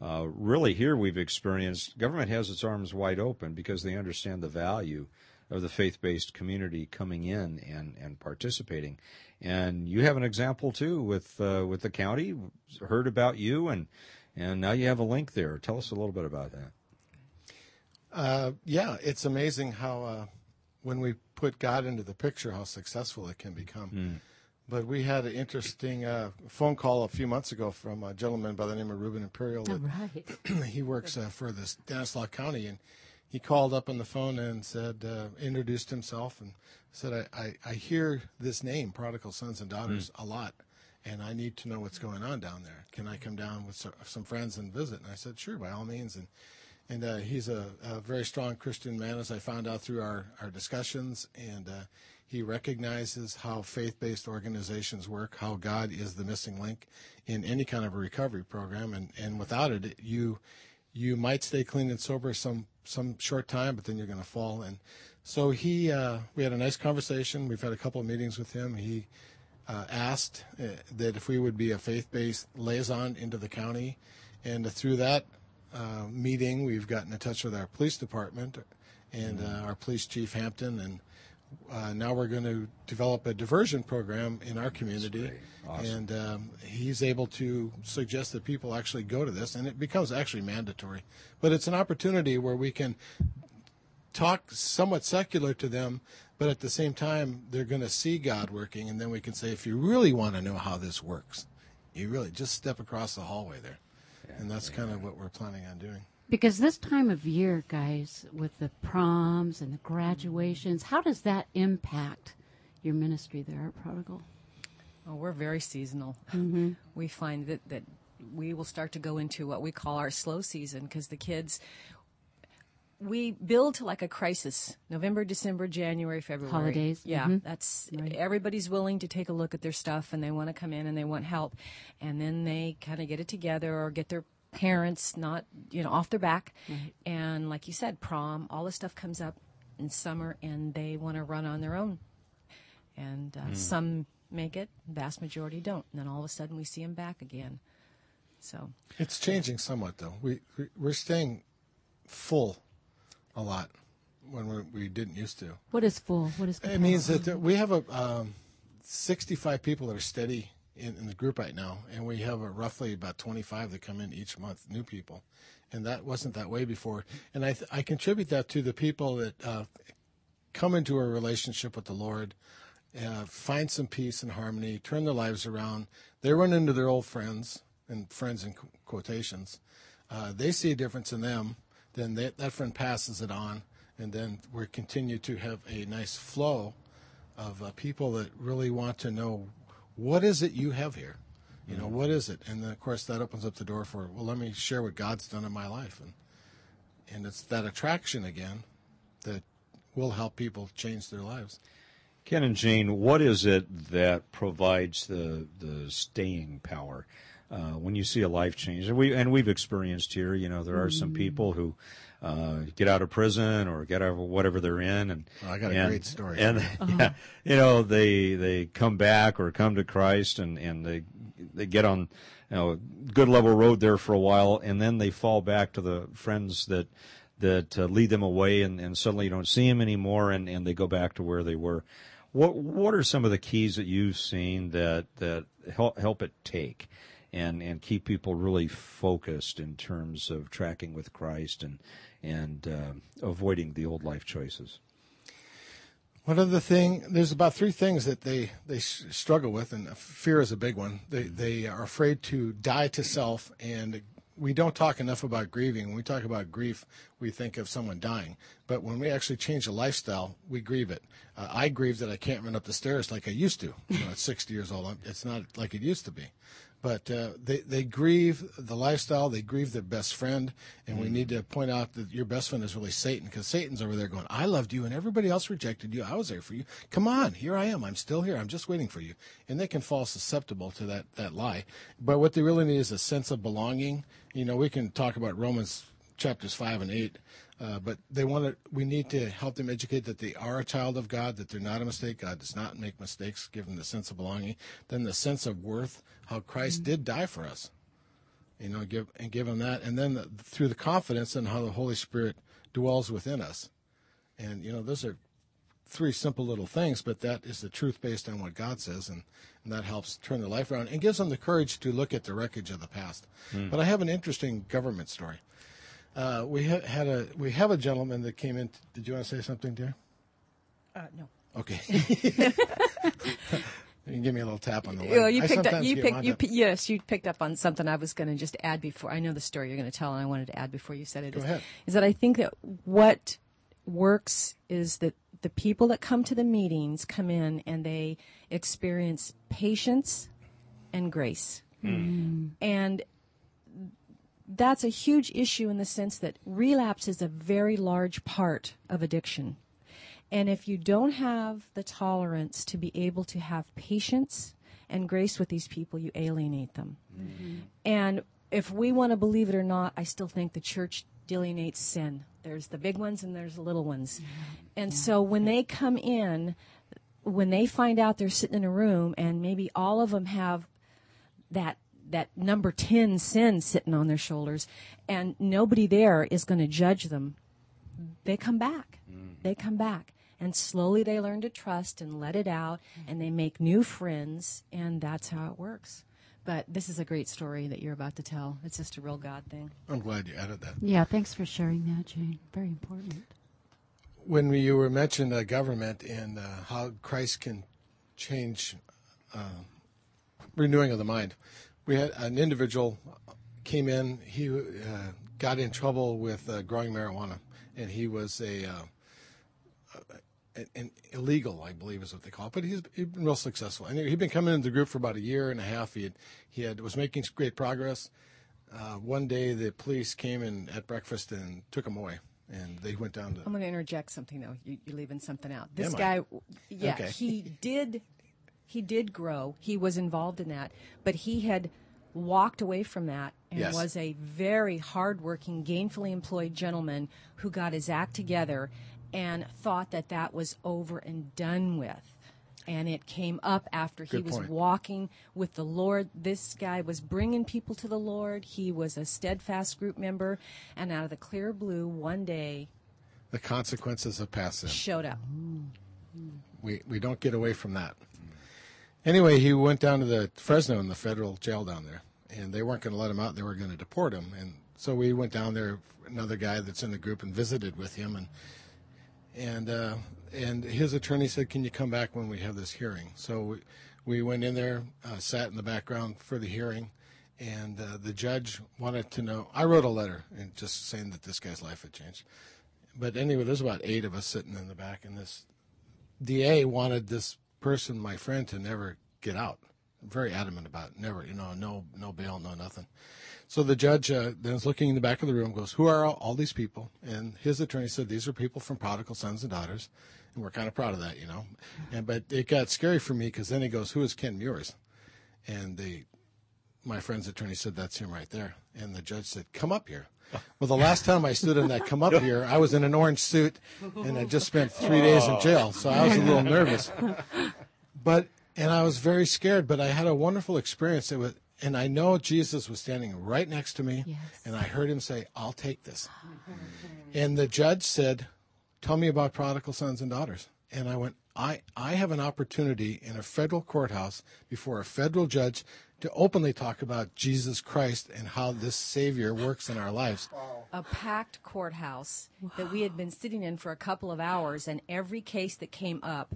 uh, really here we've experienced government has its arms wide open because they understand the value of the faith-based community coming in and, and participating. And you have an example too with uh, with the county. Heard about you and and now you have a link there. Tell us a little bit about that. Uh, yeah, it's amazing how uh, when we put God into the picture, how successful it can become. But we had an interesting uh, phone call a few months ago from a gentleman by the name of Ruben Imperial. all that- right he works uh, for this Stanislaus County, and he called up on the phone and said, uh, introduced himself, and said, I, I, I hear this name, Prodigal Sons and Daughters, a lot, and I need to know what's going on down there. Can I come down with some friends and visit? And I said, sure, by all means. And and uh, he's a, a very strong Christian man, as I found out through our, our discussions. And uh, he recognizes how faith based organizations work, how God is the missing link in any kind of a recovery program. And, and without it, you you might stay clean and sober some some short time, but then you're going to fall. And so he, uh, we had a nice conversation. We've had a couple of meetings with him. He uh, asked uh, that if we would be a faith-based liaison into the county, and through that uh, meeting, we've gotten in touch with our police department and uh, our police chief Hampton, and uh, now we're going to develop a diversion program in our community. And um, he's able to suggest that people actually go to this, and it becomes actually mandatory. But it's an opportunity where we can talk somewhat secular to them, but at the same time, they're going to see God working, and then we can say, if you really want to know how this works, you really just step across the hallway there. And that's kind of what we're planning on doing. Because this time of year, guys, with the proms and the graduations, how does that impact your ministry there at Prodigal? Oh, we're very seasonal. We find that, that we will start to go into what we call our slow season because the kids, we build to like a crisis November, December, January, February. Holidays, Yeah, mhm. that's everybody's willing to take a look at their stuff and they want to come in and they want help. And then they kind of get it together or get their parents not, you know, off their back. And like you said, prom, all this stuff comes up in summer and they want to run on their own and uh, some make it vast majority don't and then all of a sudden we see them back again so It's changing somewhat, though. We, we we're staying full a lot when we, we didn't used to. What is full? What is It means that we have a um, 65 people that are steady in, in the group right now, and we have roughly about 25 that come in each month, new people, and that wasn't that way before. And I th- I contribute that to the people that uh, come into a relationship with the Lord, uh, find some peace and harmony, turn their lives around. They run into their old friends and friends in qu- quotations. Uh, they see a difference in them, then they, that friend passes it on, and then we continue to have a nice flow of uh, people that really want to know what is it you have here. You know what is it, and then of course that opens up the door for well, let me share what God's done in my life, and and it's that attraction again that will help people change their lives. Ken and Jane, what is it that provides the the staying power uh, when you see a life change? And we and we've experienced here. You know, there are some people who uh, get out of prison or get out of whatever they're in, and Oh, I got a and- great story. And yeah, you know, they they come back or come to Christ, and and they they get on you know good level road there for a while, and then they fall back to the friends that that uh, lead them away, and, and suddenly you don't see them anymore, and, and they go back to where they were. What what are some of the keys that you've seen that that help help it take, and and keep people really focused in terms of tracking with Christ and and uh, avoiding the old life choices? One other thing, there's about three things that they they struggle with, and fear is a big one. They they are afraid to die to self, and we don't talk enough about grieving. When we talk about grief, we think of someone dying, but when we actually change a lifestyle, we grieve it. Uh, I grieve that I can't run up the stairs like I used to. You know, at 60 years old, it's not like it used to be. But uh, they they grieve the lifestyle. They grieve their best friend, and we need to point out that your best friend is really Satan, because Satan's over there going, "I loved you, and everybody else rejected you. I was there for you. Come on, here I am. I'm still here. I'm just waiting for you." And they can fall susceptible to that that lie. But what they really need is a sense of belonging. You know, we can talk about Romans chapters five and eight. Uh, but they want to. We need to help them educate that they are a child of God, that they're not a mistake. God does not make mistakes. Give them the sense of belonging, then the sense of worth, how Christ did die for us. You know, give and give them that, and then the, through the confidence in how the Holy Spirit dwells within us. And you know, those are three simple little things, but that is the truth based on what God says, and, and that helps turn their life around and gives them the courage to look at the wreckage of the past. But I have an interesting government story. Uh, we ha- had a we have a gentleman that came in. Did you want to say something, dear? Uh, no. Okay. you can give me a little tap on the leg. Well, you I picked up. You picked. You up. yes, you picked up on something I was going to just add before. I know the story you're going to tell, and I wanted to add before you said it. Go is- ahead. Is that I think that what works is that the people that come to the meetings come in and they experience patience and grace, and that's a huge issue in the sense that relapse is a very large part of addiction. And if you don't have the tolerance to be able to have patience and grace with these people, you alienate them. Mm-hmm. And if we want to believe it or not, I still think the church delineates sin. There's the big ones and there's the little ones. Mm-hmm. And so when they come in, when they find out they're sitting in a room and maybe all of them have that that number 10 sin sitting on their shoulders and nobody there is going to judge them. They come back. They come back. And slowly they learn to trust and let it out and they make new friends and that's how it works. But this is a great story that you're about to tell. It's just a real god thing. I'm glad you added that. Yeah, thanks for sharing that, Jane. Very important. when we, you were mentioned uh, government and uh, how Christ can change uh, renewing of the mind, we had an individual came in. He uh, got in trouble with uh, growing marijuana, and he was a uh, an, illegal, I believe, is what they call it. But he's, he's been real successful, and he'd been coming into the group for about a year and a half. He had he had was making great progress. Uh, one day, the police came in at breakfast and took him away, and they went down to i'm going to interject something though you, you're leaving something out this Am I? guy yeah Okay. he did he did grow he was involved in that but he had walked away from that and Yes. was a very hardworking gainfully employed gentleman who got his act together and thought that that was over and done with and it came up after he was point. walking with the Lord. This guy was bringing people to the Lord. He was a steadfast group member, and out of the clear blue, one day the consequences of past sin. showed up. We we don't get away from that. Anyway, he went down to the Fresno in the federal jail down there, and they weren't going to let him out. They were going to deport him, and so we went down there. Another guy that's in the group and visited with him, and and uh, and his attorney said, "Can you come back when we have this hearing?" So we, we went in there, uh, sat in the background for the hearing, and uh, the judge wanted to know. I wrote a letter and just saying that this guy's life had changed. But anyway, there's about eight of us sitting in the back, and this DA wanted this person, my friend, to never get out. Very adamant about it. never, you know, no, no bail, no nothing. So the judge uh, then is looking in the back of the room, goes, "Who are all, all these people?" And his attorney said, "These are people from prodigal sons and daughters," and we're kind of proud of that, you know. And but it got scary for me because then he goes, "Who is Ken Meuers?" And the my friend's attorney said, "That's him right there." And the judge said, "Come up here." Well, the last time I stood in that come up here, I was in an orange suit, and I just spent three days in jail, so I was a little nervous. But and I was very scared, but I had a wonderful experience. It was, and I know Jesus was standing right next to me, Yes. and I heard him say, "I'll take this." And the judge said, "Tell me about prodigal sons and daughters." And I went, "I I have an opportunity in a federal courthouse before a federal judge to openly talk about Jesus Christ and how this Savior works in our lives. a packed courthouse that we had been sitting in for a couple of hours, and every case that came up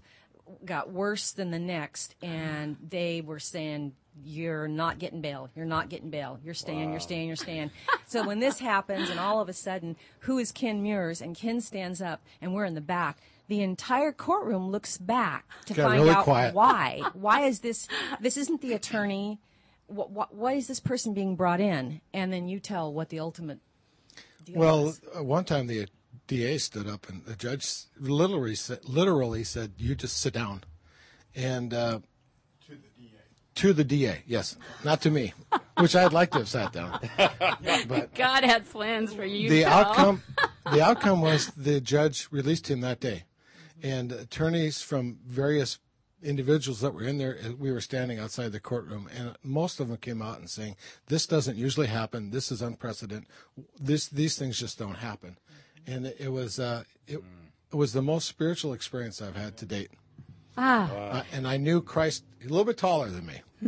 got worse than the next, and they were saying, "You're not getting bail. You're not getting bail. You're staying. You're staying. You're staying." so when this happens, and all of a sudden, who is Ken Meuers? And Ken stands up, and we're in the back. The entire courtroom looks back to Got find really out quiet. why. Why is this? This isn't the attorney. What, what, why is this person being brought in? And then you tell what the ultimate deal Well, is. uh, one time the DA stood up and the judge literally said, literally said, "You just sit down," and uh, to the DA. To the DA, yes, not to me, which I'd like to have sat down. But God had plans for you. the Phil. outcome, the outcome was the judge released him that day, and attorneys from various individuals that were in there, we were standing outside the courtroom, and most of them came out and saying, "This doesn't usually happen. This is unprecedented. This these things just don't happen," and it, it was uh, it, it was the most spiritual experience I've had to date. Ah, Uh, and I knew Christ a little bit taller than me.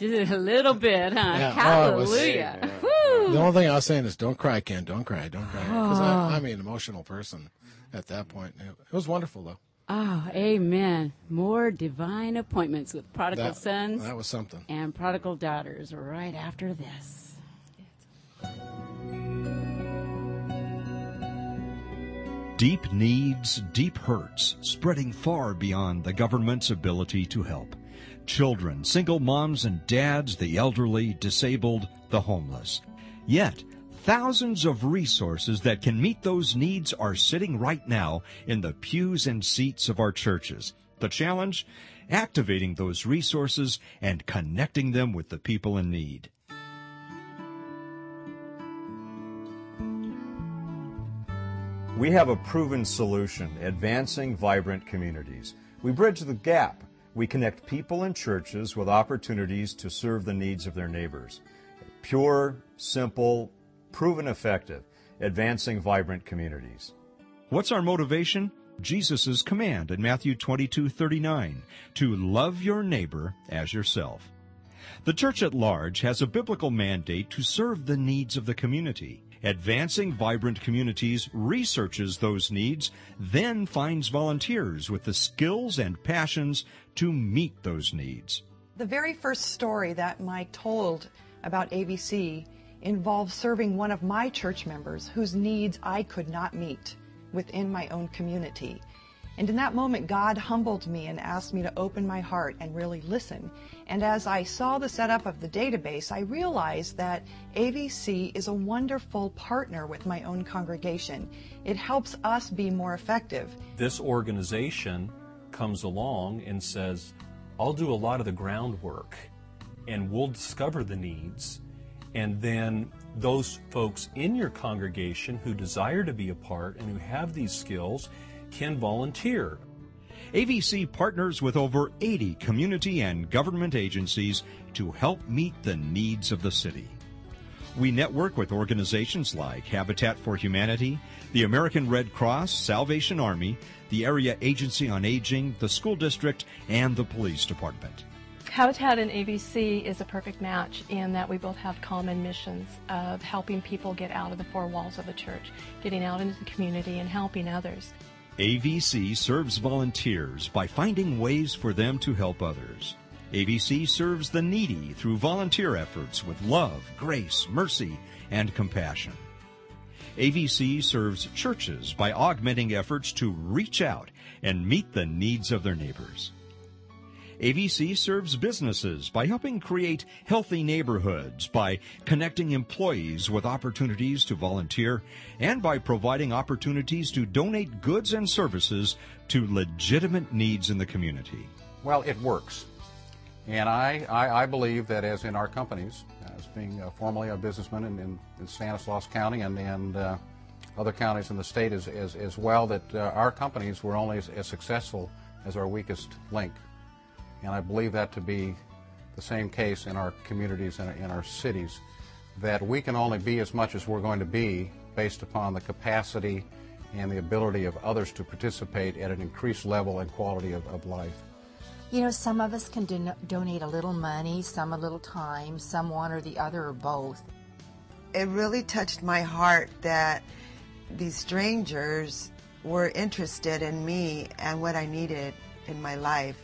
just a little bit, huh? Yeah. Oh, was- Hallelujah. The only thing I was saying is, "Don't cry, Ken. Don't cry. Don't cry." Because I'm an emotional person at that point. It, it was wonderful, though. Oh, amen. More divine appointments with prodigal That, sons that was something. and prodigal daughters right after this. Deep needs, deep hurts, spreading far beyond the government's ability to help. Children, single moms and dads, the elderly, disabled, the homeless. Yet, thousands of resources that can meet those needs are sitting right now in the pews and seats of our churches. The challenge? Activating those resources and connecting them with the people in need. We have a proven solution, advancing vibrant communities. We bridge the gap. We connect people and churches with opportunities to serve the needs of their neighbors. Pure, simple, proven effective, advancing vibrant communities. What's our motivation? Jesus' command in Matthew 22:39 to love your neighbor as yourself. The church at large has a biblical mandate to serve the needs of the community. Advancing Vibrant Communities researches those needs, then finds volunteers with the skills and passions to meet those needs. The very first story that Mike told about AVC involved serving one of my church members whose needs I could not meet within my own community. And in that moment, God humbled me and asked me to open my heart and really listen. And as I saw the setup of the database, I realized that AVC is a wonderful partner with my own congregation. It helps us be more effective. this organization comes along and says, I'll do a lot of the groundwork and we'll discover the needs. And then those folks in your congregation who desire to be a part and who have these skills can volunteer. AVC partners with over 80 community and government agencies to help meet the needs of the city. We network with organizations like Habitat for Humanity, the American Red Cross, Salvation Army, the Area Agency on Aging, the school district, and the police department. Habitat and AVC is a perfect match in that we both have common missions of helping people get out of the four walls of the church, getting out into the community and helping others. AVC serves volunteers by finding ways for them to help others. AVC serves the needy through volunteer efforts with love, grace, mercy, and compassion. AVC serves churches by augmenting efforts to reach out and meet the needs of their neighbors. AVC serves businesses by helping create healthy neighborhoods, by connecting employees with opportunities to volunteer, and by providing opportunities to donate goods and services to legitimate needs in the community. Well, it works. And I, I, I believe that as in our companies, as being uh, formerly a businessman in, in, in Stanislaus County and, and uh, other counties in the state as, as, as well, that uh, our companies were only as, as successful as our weakest link. And I believe that to be the same case in our communities and in our cities, that we can only be as much as we're going to be based upon the capacity and the ability of others to participate at an increased level and quality of, of life. You know, some of us can don- donate a little money, some a little time, some one or the other or both. It really touched my heart that these strangers were interested in me and what I needed in my life.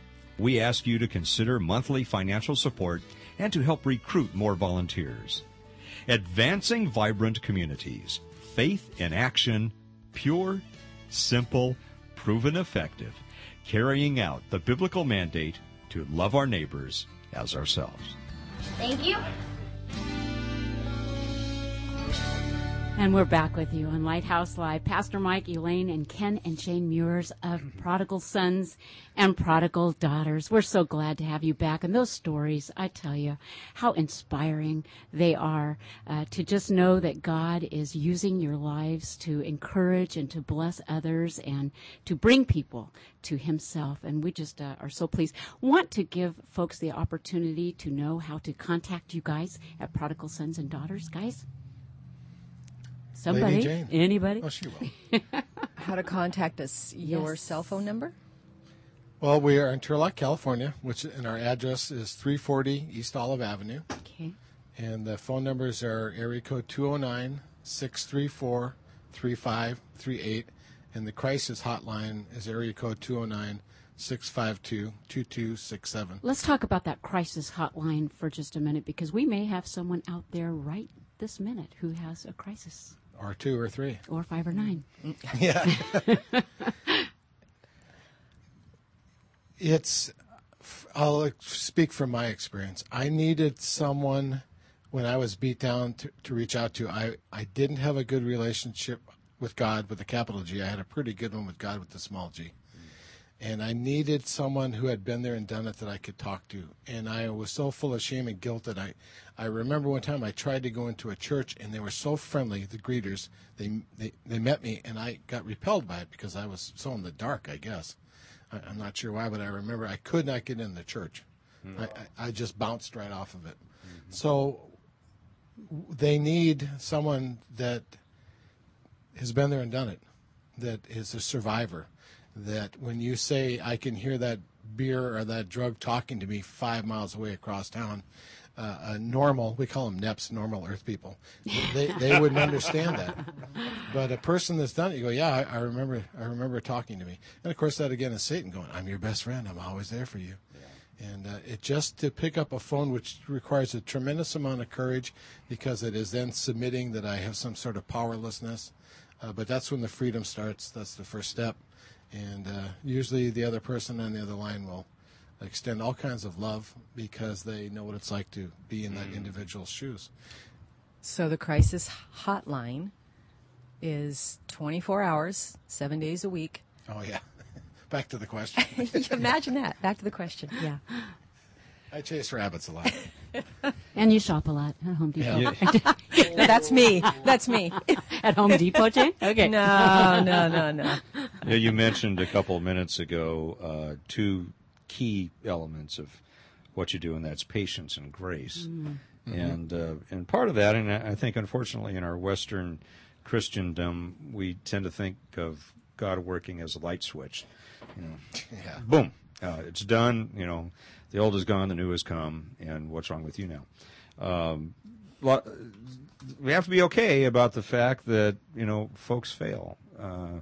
We ask you to consider monthly financial support and to help recruit more volunteers. Advancing vibrant communities, faith in action, pure, simple, proven effective, carrying out the biblical mandate to love our neighbors as ourselves. Thank you. And we're back with you on Lighthouse Live. Pastor Mike, Elaine, and Ken and Jane Meuers of Prodigal Sons and Prodigal Daughters. We're so glad to have you back. And those stories, I tell you, how inspiring they are uh, to just know that God is using your lives to encourage and to bless others and to bring people to Himself. And we just uh, are so pleased. Want to give folks the opportunity to know how to contact you guys at Prodigal Sons and Daughters, guys? Somebody? Lady Jane. Anybody? Oh, she will. How to contact us? Your Yes. cell phone number? Well, we are in Turlock, California, which and our address is 340 East Olive Avenue. Okay. And the phone numbers are area code 209 634 3538. And the crisis hotline is area code 209 652 2267. Let's talk about that crisis hotline for just a minute because we may have someone out there right this minute who has a crisis. Or two or three. Or five or nine. Yeah. it's i'll speak from my experience i needed someone when i was beat down to, to reach out to I, I didn't have a good relationship with god with a capital g i had a pretty good one with god with the small g and i needed someone who had been there and done it that i could talk to and i was so full of shame and guilt that i i remember one time i tried to go into a church and they were so friendly the greeters they they, they met me and i got repelled by it because i was so in the dark i guess I, I'm not sure why, but I remember I could not get in the church. I, I, I just bounced right off of it. Mm-hmm. So they need someone that has been there and done it, that is a survivor. That when you say, I can hear that beer or that drug talking to me five miles away across town, uh, a normal, we call them NEPs, normal earth people, they, they wouldn't understand that. But a person that's done it, you go, yeah, I, I remember, I remember talking to me. And of course, that again is Satan going, I'm your best friend. I'm always there for you. And uh, it just to pick up a phone, which requires a tremendous amount of courage, because it is then submitting that I have some sort of powerlessness. Uh, but that's when the freedom starts. That's the first step. And uh, usually, the other person on the other line will extend all kinds of love because they know what it's like to be in that individual's shoes. So the crisis hotline is 24 hours, seven days a week. Oh yeah. Back to the question. Imagine that. Back to the question. Yeah. I chase rabbits a lot. And you shop a lot at Home Depot. Yeah. No, that's me. That's me. at Home Depot, Jane? Okay. No, no, no, no. Yeah, you mentioned a couple of minutes ago uh, two key elements of what you do, and that's patience and grace. Mm. And uh, and part of that, and I I think unfortunately in our Western Christendom, we tend to think of God working as a light switch. You know, Yeah. boom, uh, it's done. You know, the old is gone, the new has come, and what's wrong with you now? Um, we have to be okay about the fact that you know folks fail. Uh,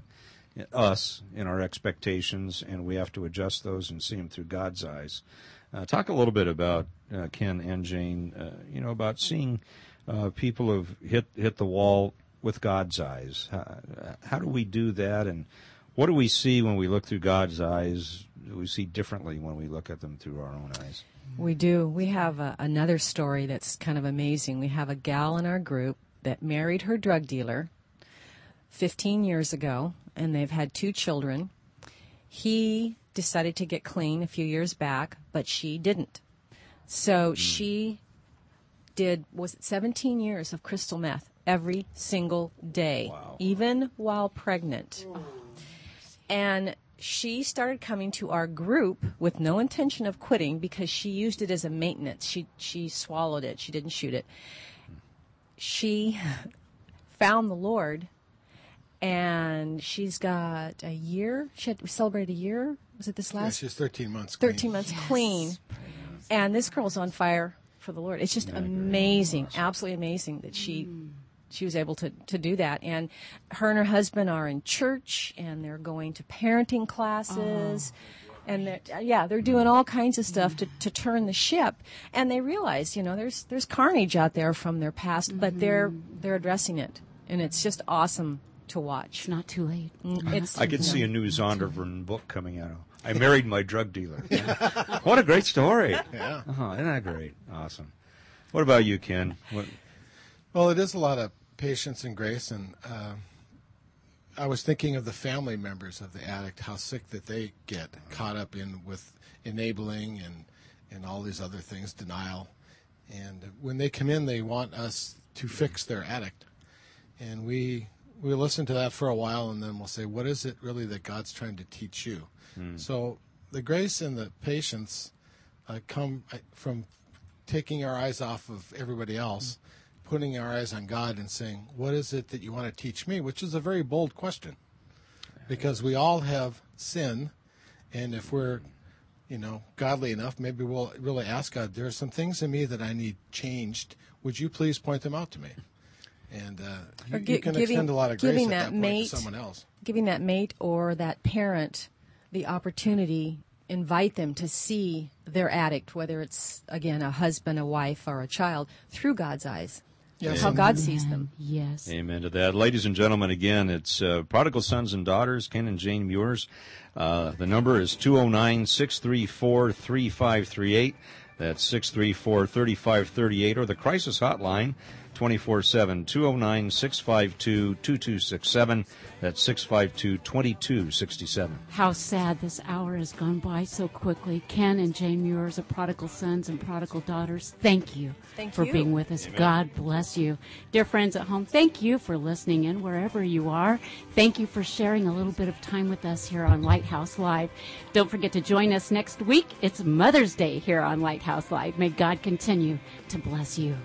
us in our expectations, and we have to adjust those and see them through God's eyes. Uh, talk a little bit about uh, Ken and Jane. Uh, you know about seeing uh, people who've hit hit the wall with God's eyes. How, how do we do that, and what do we see when we look through God's eyes? Do we see differently when we look at them through our own eyes? We do. We have a, another story that's kind of amazing. We have a gal in our group that married her drug dealer 15 years ago, and they've had two children. He decided to get clean a few years back, but she didn't. So hmm. she did was it 17 years of crystal meth every single day, even while pregnant. And she started coming to our group with no intention of quitting because she used it as a maintenance. She she swallowed it. She didn't shoot it. She found the Lord and she's got a year. She had we celebrated a year. Was it this Yeah, last she's 13 months. 13 months clean. And this girl's on fire for the Lord. It's just amazing, absolutely amazing that she mm. She was able to, to do that. And her and her husband are in church and they're going to parenting classes. Oh, and they're, yeah, they're doing all kinds of stuff to, to turn the ship. And they realize, you know, there's there's carnage out there from their past, but mm-hmm. they're they're addressing it. And it's just awesome to watch. It's not too late. Mm, it's I could see a new Zondervan book coming out. I married my drug dealer. what a great story! Yeah. Oh, isn't that great? Awesome. What about you, Ken? What, Well, it is a lot of patience and grace, and uh, I was thinking of the family members of the addict, how sick that they get caught up in with enabling and and all these other things, denial, and when they come in, they want us to fix their addict, and we we listen to that for a while, and then we'll say, what is it really that God's trying to teach you? So the grace and the patience uh, come uh, from taking our eyes off of everybody else, putting our eyes on God, and saying, "What is it that you want to teach me?" Which is a very bold question, because we all have sin, and if we're, you know, godly enough, maybe we'll really ask God, "There are some things in me that I need changed. Would you please point them out to me?" And uh, you, Or you gi- can giving- extend a lot of grace giving at that that point mate- to someone else. giving that mate or that parent the opportunity invite them to see their addict whether it's again a husband a wife or a child through god's eyes Yes. how god sees them yes Amen to that. Ladies and gentlemen, again, it's uh, Prodigal Sons and Daughters, Ken and Jane Meuers. Uh, the number is 209 634 3538. That's 634 3538, or the crisis hotline 24 7 209 652 2267. That's 652 2267. How sad this hour has gone by so quickly. Ken and Jane Meuers of Prodigal Sons and Prodigal Daughters, thank you Thank for you. being with us. Amen. God bless you. Dear friends at home, thank you for listening in wherever you are. Thank you for sharing a little bit of time with us here on Lighthouse Live. Don't forget to join us next week. It's Mother's Day here on Lighthouse Live. May God continue to bless you.